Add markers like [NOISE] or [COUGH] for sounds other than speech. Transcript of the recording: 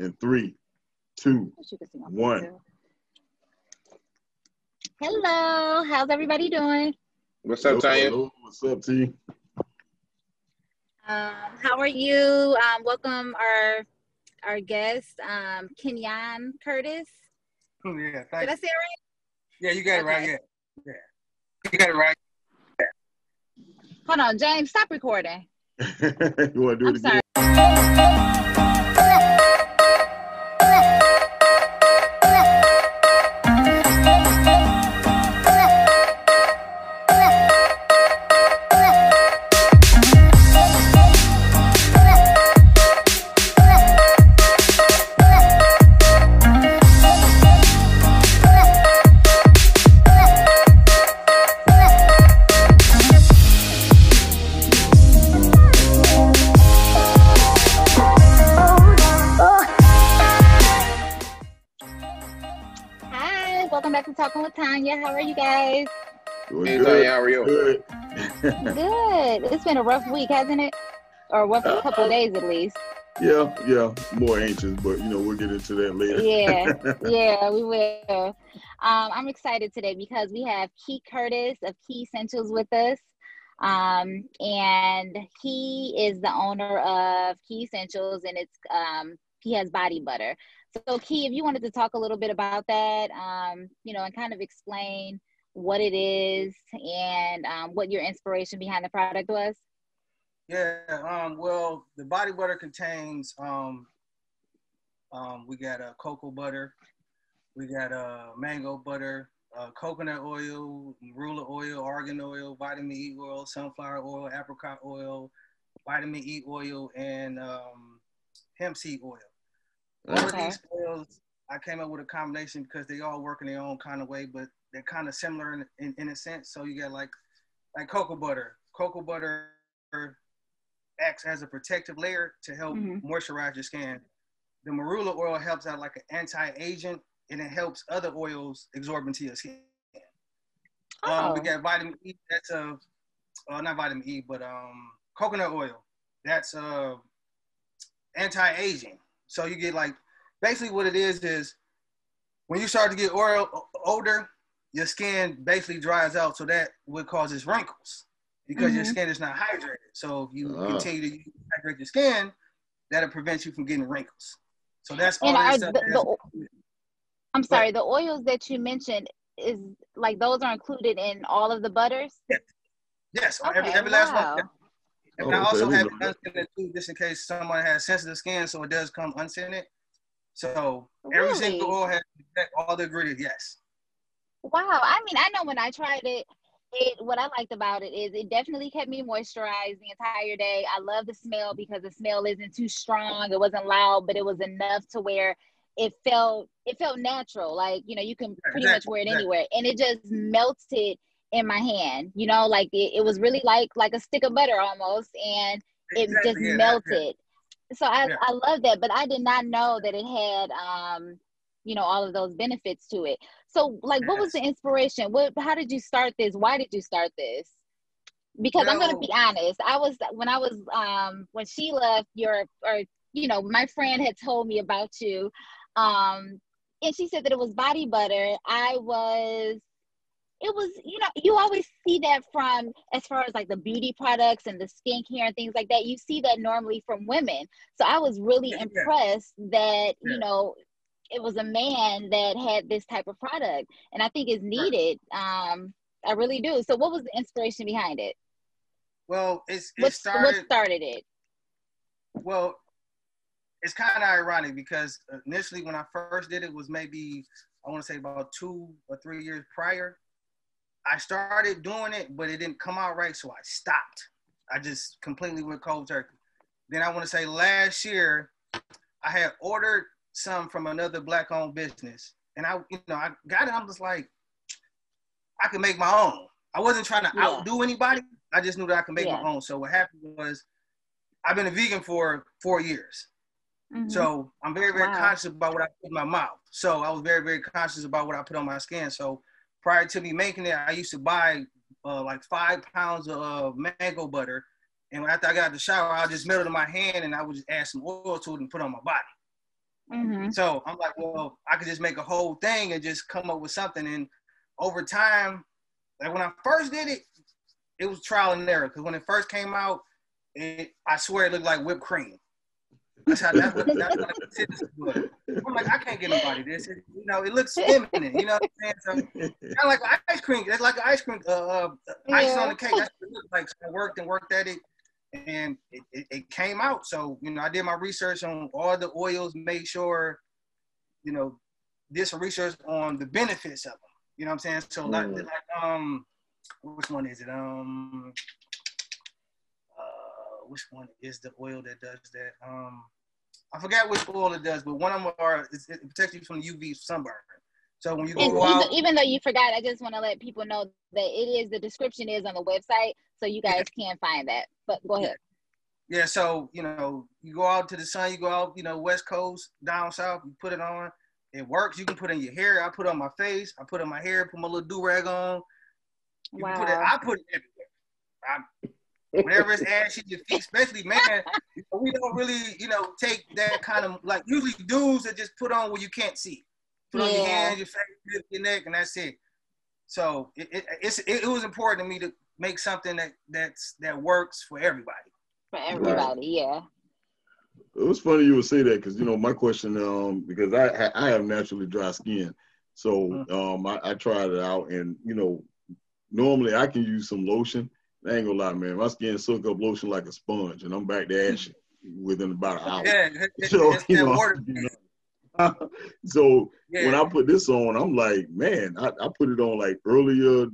In three, two, one. Hello, how's everybody doing? What's up, Tanya? What's up, T? Um, how are you? Um, welcome our our guest, um, Kenyon Curtis. Oh, yeah, Did I say it right? Yeah, you got it right. Okay. Yeah, yeah, you got it right. Hold on, James, stop recording. [LAUGHS] you want to do I'm it sorry. Again? Hi, welcome back to Talking with Tanya. How are you guys? Doing Hey, good. Tanya, how are you? Good. Good. It's been a rough week, hasn't it? Or a rough couple of days at least. yeah, yeah. More anxious, but you know we'll get into that later. Yeah, [LAUGHS] yeah, we will. Um, I'm excited today because we have Key Curtis of Key Essentials with us. Um, and he is the owner of Key Essentials and it's um, he has body butter. So Key, if you wanted to talk a little bit about that, um, you know, and kind of explain what it is and um, what your inspiration behind the product was. Yeah. Um. Well, the body butter contains um. Um. We got uh, cocoa butter. We got uh mango butter, uh, coconut oil, marula oil, argan oil, vitamin E oil, sunflower oil, apricot oil, vitamin E oil, and um, hemp seed oil. All of these oils, I came up with a combination because they all work in their own kind of way, but they're kind of similar in, in, in a sense. So you got like like cocoa butter. Cocoa butter acts as a protective layer to help Mhm. moisturize your skin. The marula oil helps out like an anti-agent, and it helps other oils absorb into your skin. Um, we Oh. got vitamin E. That's uh, uh, not vitamin E, but um, coconut oil. That's uh, anti-aging. So you get like basically what it is is when you start to get oil older, your skin basically dries out. So that what causes wrinkles because your Mhm. skin is not hydrated. So if you Ah. continue to hydrate your skin, that'll prevent you from getting wrinkles. So that's all And that are stuff. the, the I'm sorry, the oils that you mentioned is like those are included in all of the butters. yes, Okay, every, every last wow. one. And Oh, I also have it unscented too, just in case someone has sensitive skin, so it does come unscented. So every single Really? oil has all the ingredients. Yes. Wow. I mean, I know when I tried it, it what I liked about it is it definitely kept me moisturized the entire day. I love the smell because the smell isn't too strong. It wasn't loud, but it was enough to where it felt it felt natural. Like, you know, you can pretty much wear it exactly. anywhere. And it just melted in my hand. You know, like it, it was really like like a stick of butter almost. And it Exactly, just yeah, melted. So I, Yeah. I love that, but I did not know that it had um, you know, all of those benefits to it. So like what was the inspiration? What how did you start this? Why did you start this? Because I'm gonna be honest, I was when I was um when she left your or you know, my friend had told me about you. Um and she said that it was body butter. I was it was you know you always see that from as far as like the beauty products and the skincare and things like that you see that normally from women so i was really Yeah. impressed that Yeah. you know it was a man that had this type of product and i think it's needed um i really do so what was the inspiration behind it Well, it's it what, what started. started it Well, it's kind of ironic because initially when I first did it was maybe I want to say about two or three years prior. I started doing it, but it didn't come out right, so I stopped. I just completely went cold turkey. Then I want to say last year, I had ordered some from another black-owned business, and I, you know, I got it. I'm just like, I can make my own. I wasn't trying to Yeah. outdo anybody. I just knew that I could make Yeah. my own. So what happened was, I've been a vegan for four years. Mhm. So I'm very, very Wow. conscious about what I put in my mouth. So I was very, very conscious about what I put on my skin. So prior to me making it, I used to buy uh, like five pounds of mango butter. And after I got out the shower, I just melt it in my hand and I would just add some oil to it and put it on my body. Mhm. So I'm like, well, I could just make a whole thing and just come up with something. And over time, like when I first did it, it was trial and error. Because when it first came out, it, I swear it looked like whipped cream. That's how that's what, that's what the consistency was. I'm like, I can't get nobody this. It, you know, it looks feminine. You know what I'm saying? So kind of like ice cream. It's like ice cream, uh, uh, ice Yeah. on the cake. That's what it looks like. So I worked and worked at it, and it, it, it came out. So you know, I did my research on all the oils, made sure, you know, did some research on the benefits of them. You know what I'm saying? So like, Mm. like um, which one is it? Um, uh, which one is the oil that does that? Um, I forgot which oil it does, but one of them are it, protects you from UV sunburn. So when you go out, even, even though you forgot, I just want to let people know that it is the description is on the website, so you guys can find that. But go ahead. Yeah, so you know, you go out to the sun, you go out, you know, west coast, down south, you put it on. It works. You can put in your hair. I put on my face. I put in my hair. Put my little do rag on. You can put it. Wow. I put it everywhere. I, whenever it's ashy, your feet, especially man, you know, we don't really, you know, take that kind of like usually dudes that just put on where you can't see. Put on your Yeah. hands, your face, your neck, and that's it. So it, it, it's, it, it was important to me to make something that that's that works for everybody. For everybody, yeah. It was funny you would say that because you know my question, um, because I I have naturally dry skin, so um I, I tried it out and you know normally I can use some lotion. I ain't gonna lie, man, my skin soak up lotion like a sponge, and I'm back to ashy within about an hour. Yeah, [LAUGHS] So, you know, water. [LAUGHS] you know. so Yeah. when I put this on, I'm like, man, I, I put it on like earlier